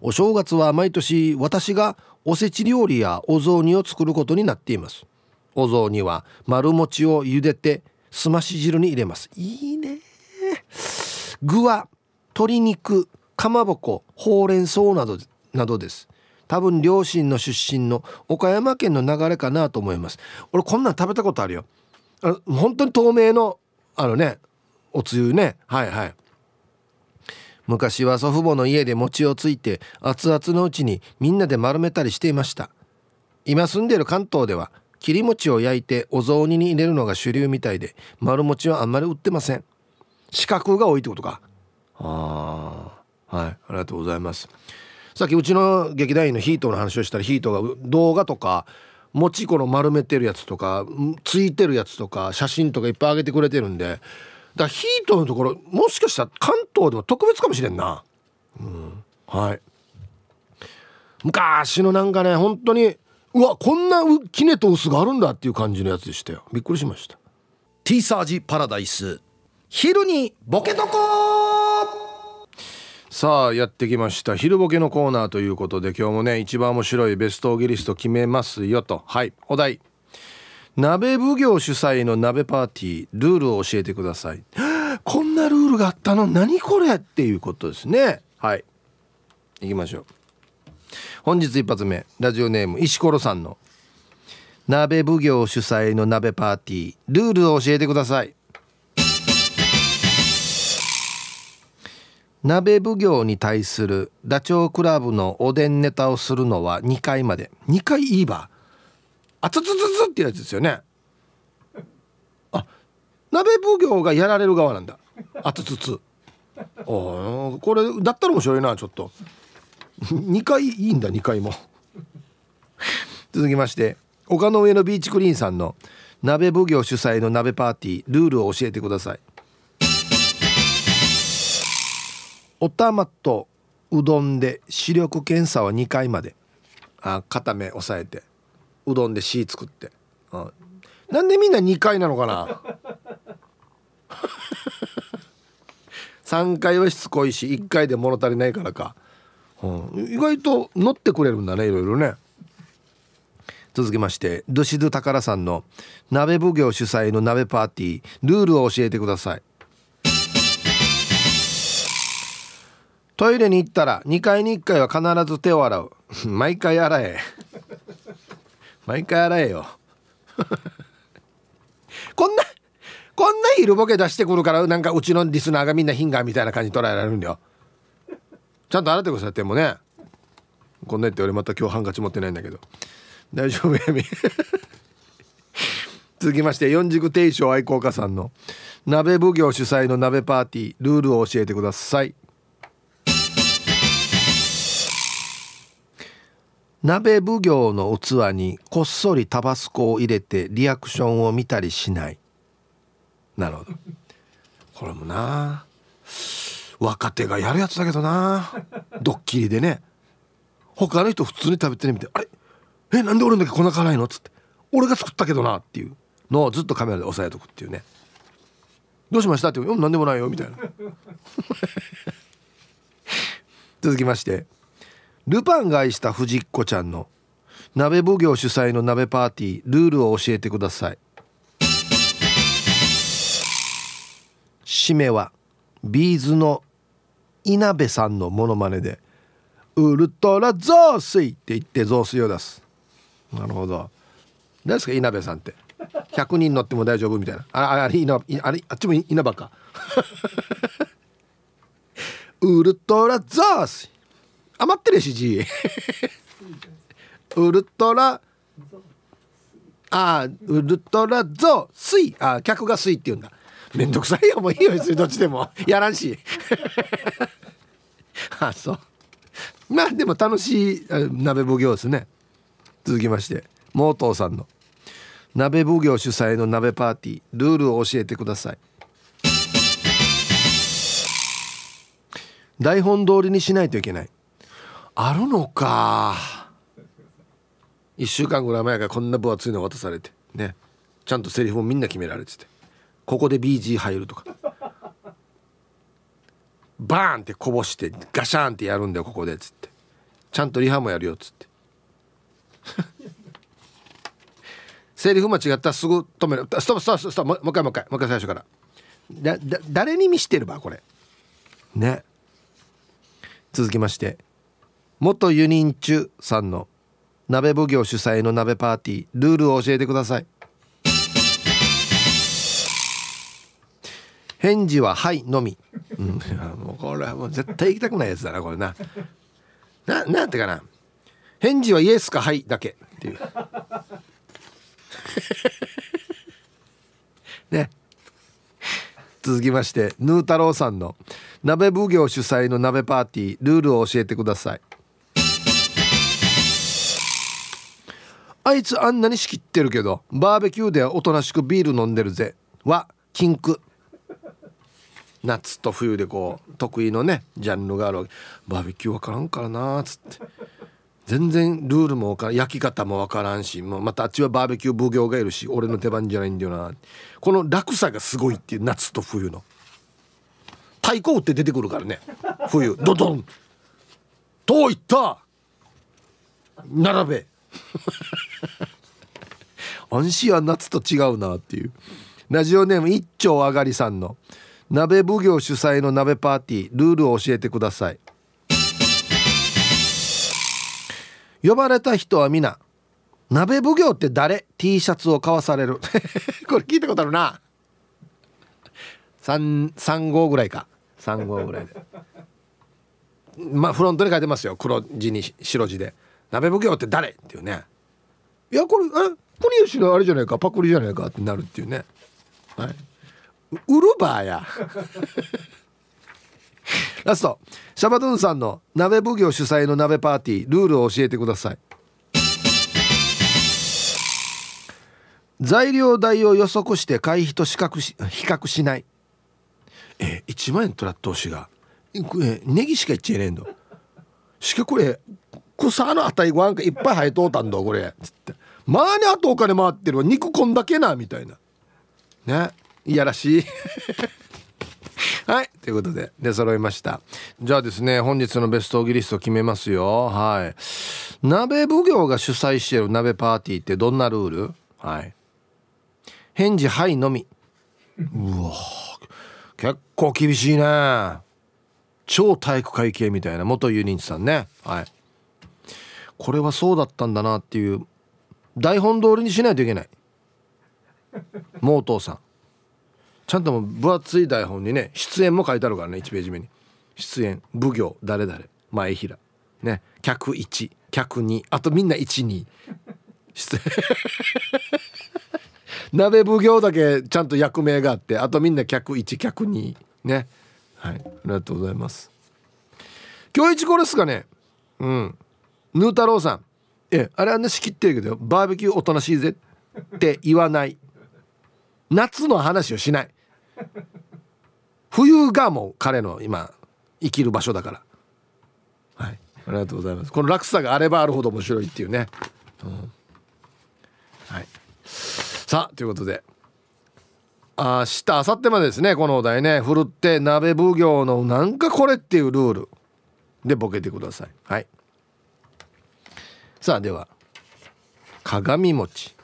お正月は毎年私がおせち料理やお雑煮を作ることになっています。お雑煮は丸餅を茹でてすまし汁に入れます。いいね。具は鶏肉。かまぼこほうれん草などなどです。多分両親の出身の岡山県の流れかなと思います。俺こんなん食べたことあるよ。あの本当に透明のあのねおつゆね。はいはい。昔は祖父母の家で餅をついて熱々のうちにみんなで丸めたりしていました。今住んでる関東では切り餅を焼いてお雑煮に入れるのが主流みたいで丸餅はあんまり売ってません。四角が多いってことか。ああはいありがとうございます。さっきうちの劇団員のヒートの話をしたらヒートが動画とか餅この丸めてるやつとかついてるやつとか写真とかいっぱい上げてくれてるんでだからヒートのところもしかしたら関東でも特別かもしれんな、うん、はい。昔のなんかね本当にうわこんなキネと薄があるんだっていう感じのやつでしたよ。びっくりしました。ティーサージパラダイス。昼にボケとこさあやってきました。昼ボケのコーナーということで今日もね一番面白いベストオギリスト決めますよと。はいお題。鍋奉行主催の鍋パーティールールを教えてください。(gasps) こんなルールがあったの？何これ？っていうことですね。はい行きましょう。本日一発目ラジオネーム石ころさんの。鍋奉行主催の鍋パーティールールを教えてください。鍋奉行に対するダチョウ倶楽部のおでんネタをするのは2回まで。2回いいばあつつつつってやつですよね。あ鍋奉行がやられる側なんだ。あとつつおこれだったら面白いなちょっと。2回いいんだ2回も。続きまして丘の上のビーチクリーンさんの鍋奉行主催の鍋パーティールールを教えてください。おたまとうどんで視力検査は2回まで。あ片目押さえて。うどんでシー作って。あなんでみんな2回なのかな？3回はしつこいし1回で物足りないからか、うん、意外と乗ってくれるんだねいろいろね。続きましてドシド宝さんの鍋奉行主催の鍋パーティールールを教えてください。トイレに行ったら2回に1回は必ず手を洗う。(laughs) 毎回洗え。(laughs) 毎回洗えよ。(laughs) こんなこんな昼ボケ出してくるからなんかうちのリスナーがみんなヒンガーみたいな感じ捉えられるんだよ。ちゃんと洗ってくださいってもね。こんな言って俺また今日ハンカチ持ってないんだけど。大丈夫やみ続きまして四軸定称愛好家さんの鍋奉行主催の鍋パーティールールを教えてください。鍋奉行の器にこっそりタバスコを入れてリアクションを見たりしない。なるほど。これもな。若手がやるやつだけどな。ドッキリでね。他の人普通に食べてるみたいあれ？えなんで俺だけこんな辛いの？っつって。俺が作ったけどな。っていう。のをずっとカメラで押さえとくっていうね。どうしました？って言う。何でもないよ。みたいな。(laughs) 続きまして。ルパンが愛した藤子ちゃんの鍋奉行主催の鍋パーティールールを教えてください。締めはビーズの稲部さんのモノマネで「ウルトラ雑炊」って言って雑炊を出す。なるほど。何ですか稲部さんって。100人乗っても大丈夫みたいな。ああれ稲あれあっちも稲葉か。(laughs) ウルトラ雑炊。余ってるしじ (laughs) ウルトラあウルトラゾ水あ客が水って言うんだ。めんどくさいよもういいよ別にどっちでも。やらんし。(laughs) あそう。まあでも楽しい鍋奉行ですね。続きましてモートーさんの。鍋奉行主催の鍋パーティー。ルールを教えてください。台本通りにしないといけない。あるのか。1週間ぐらい前からこんな分厚いの渡されて。ね。ちゃんとセリフもみんな決められてて。ここで BG 入るとか。バーンってこぼしてガシャンってやるんだよここでっつって。ちゃんとリハもやるよっつって。(laughs) セリフ間違ったらすぐ止める。ストップストップストップ。もう一回もう一回もう一回最初から。だだ誰に見してるばこれ。ね。続きまして。元ユニンチュさんの鍋奉行主催の鍋パーティールールを教えてください。返事は「はい」のみ、うん、もうこれはもう絶対行きたくないやつだなこれな。ななんてかな。返事はイエスかはいだけ。っていう。(laughs) ね。続きましてヌー太郎さんの鍋奉行主催の鍋パーティールールを教えてください。あいつあんなに仕切ってるけどバーベキューではおとなしくビール飲んでるぜ。は禁句。夏と冬でこう得意のねジャンルがあるわけ。バーベキュー分からんからなっつって。全然ルールも分からん。焼き方も分からんしもうまたあっちはバーベキュー奉行がいるし俺の手番じゃないんだよな。この落差がすごいっていう夏と冬の。太鼓打って出てくるからね。冬。ドドン。といった。並べ。安心は夏と違うなっていう。ラジオネーム一丁あがりさんの。鍋奉行主催の鍋パーティールールを教えてください。呼ばれた人は皆鍋奉行って誰？T シャツを買わされる。(laughs) これ聞いたことあるな。3 3号ぐらいか。3号ぐらいで。まあフロントに書いてますよ。黒字に白字で「鍋奉行って誰?」っていうね。いやこれえ？プリウスのあれじゃないかパクリじゃないかってなるっていうね。はい。ウルバーや。(laughs) ラスト。シャバドゥンさんの鍋奉行主催の鍋パーティールールを教えてください。材料代を予測して会費と比較し比較しない。え1万円取らっとうしが。えネギしか言っちゃいねえんだ。しかこれ草のあたりごはんかいっぱい生えとうたんだこれつってまあにあとお金回ってるわ。肉こんだけなみたいな。ね。いやらしい。(laughs) はい。ということで出揃いました。じゃあですね本日のベストギリスト決めますよ。はい。鍋奉行が主催してる鍋パーティーってどんなルール？はい。返事はいのみ。うわ。結構厳しいね。超体育会系みたいな元ユニンチさんね。はい。これはそうだったんだなっていう台本通りにしないといけない。もうお父さん。ちゃんとも分厚い台本にね出演も書いてあるからね1ページ目に。出演奉行誰々前平。ね客1客2あとみんな12出演。(laughs) 鍋奉行だけちゃんと役名があってあとみんな客1客2ね。はい。ありがとうございます。今日一これですかね。うん。ヌー太郎さん。えあれあんな仕切ってるけどバーベキューおとなしいぜって言わない。夏の話をしない。冬がもう彼の今生きる場所だから。はい。ありがとうございます。この落差があればあるほど面白いっていうね、うん、はい。さあということで。明日明後日までですねこのお題ね。ふるって鍋奉行のなんかこれっていうルールでボケてください。はい。さあでは鏡餅。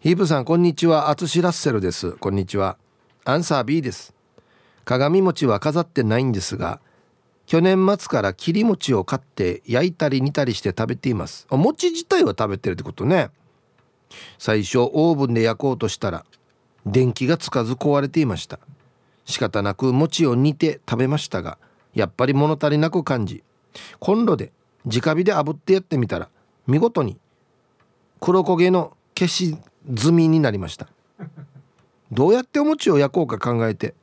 ヒープさんこんにちは。アツシラッセルです。こんにちは。アンサー B です。鏡餅は飾ってないんですが去年末から切り餅を買って焼いたり煮たりして食べています。お餅自体は食べてるってことね。最初オーブンで焼こうとしたら電気がつかず壊れていました。仕方なく餅を煮て食べましたがやっぱり物足りなく感じ。コンロで直火で炙ってやってみたら見事に黒焦げの消し済みになりました。どうやってお餅を焼こうか考えて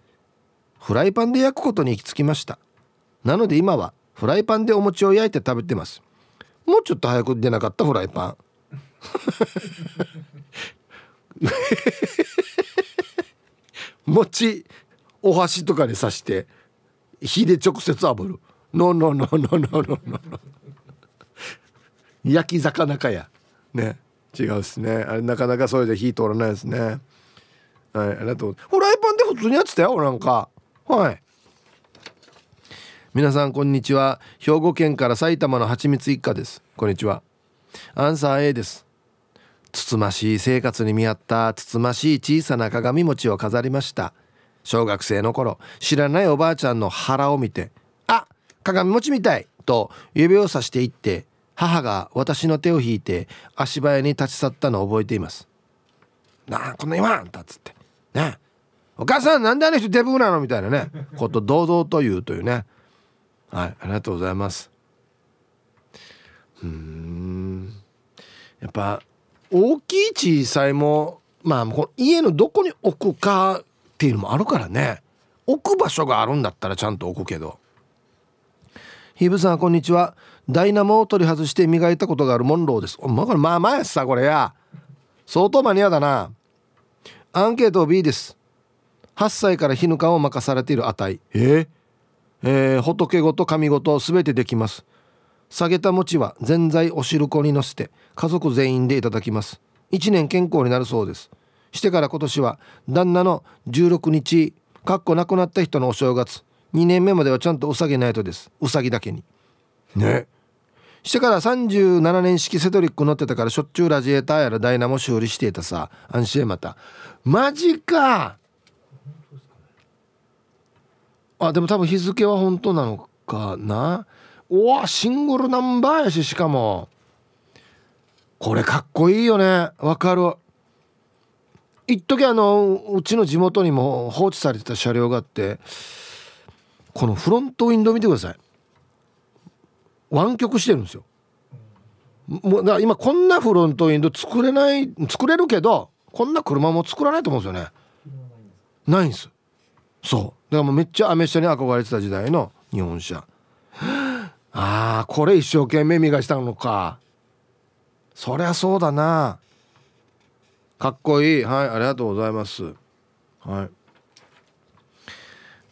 フライパンで焼くことに行き着きました。なので今はフライパンでお餅を焼いて食べてます。もうちょっと早く出なかったフライパン。(laughs) 餅お箸とかに刺して火で直接炙る。ノンノンノンノンノンノンノン焼き魚かや。ね。違うっすね。あれなかなかそれで火通らないですね。はいありがとう。フライパンで普通にやってたよなんか。はい。皆さんこんにちは。兵庫県から埼玉のはちみつ一家です。こんにちは。アンサー A です。つつましい生活に見合ったつつましい小さな鏡餅を飾りました。小学生の頃知らないおばあちゃんの腹を見て「あ鏡餅みたい!」と指をさしていって母が私の手を引いて足早に立ち去ったのを覚えています「なあこんな今あんた」っつって「ね。お母さんなんであの人デブなの?」みたいなね。(laughs) こと堂々と言うというね。はいありがとうございます。うん。やっぱ大きい小さいもまあ家のどこに置くかっていうのもあるからね。置く場所があるんだったらちゃんと置くけど。ヒブさんこんにちは。ダイナモを取り外して磨いたことがあるモンローです。まあこれまあまあやさこれや。相当マニアだな。アンケート B です。8歳から日ぬかを任されている値。え？ー、えー、仏ごと神ごと全てできます。下げた餅はぜんざいお汁粉にのせて家族全員でいただきます。1年健康になるそうです。してから今年は旦那の16日かっこ亡くなった人のお正月。2年目まではちゃんとうさぎないとです。うさぎだけに。ね。してから37年式セトリック乗ってたからしょっちゅうラジエーターやらダイナモ修理していたさ。安心また。マジか。あでも多分日付は本当なのかな。おわシングルナンバーやししかも。これかっこいいよね。わかる。一時あのうちの地元にも放置されてた車両があってこのフロントウィンドウ見てください。湾曲してるんですよ。もうだ今こんなフロントウィンド作れない作れるけどこんな車も作らないと思うんですよね。ないんです。そう。だからもうめっちゃアメ車に憧れてた時代の日本車。ああこれ一生懸命磨したのか。そりゃそうだな。かっこいい。はいありがとうございます。はい。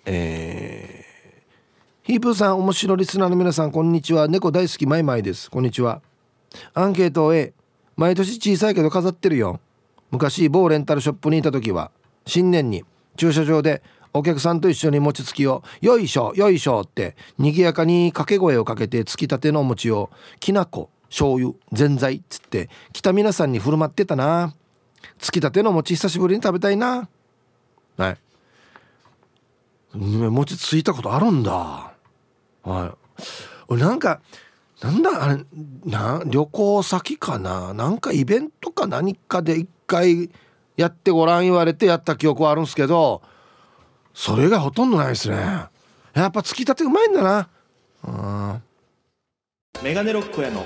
えー、ヒープーさん面白リスナーの皆さんこんにちは。猫大好きマイマイです。こんにちは。アンケートを A 毎年小さいけど飾ってるよ。昔某レンタルショップにいた時は新年に駐車場でお客さんと一緒に餅つきを「よいしょよいしょ」って賑やかに掛け声をかけてつきたてのお餅をきな粉醤油ぜんざいっつって来た皆さんに振る舞ってたな。つきたての餅久しぶりに食べたいな。はい餅ついたことあるんだ。はい。なんかなんだあれな旅行先かな？なんかイベントか何かで一回やってごらん言われてやった記憶はあるんですけどそれがほとんどないですね。やっぱつきたてうまいんだな。うん。メガネロックへの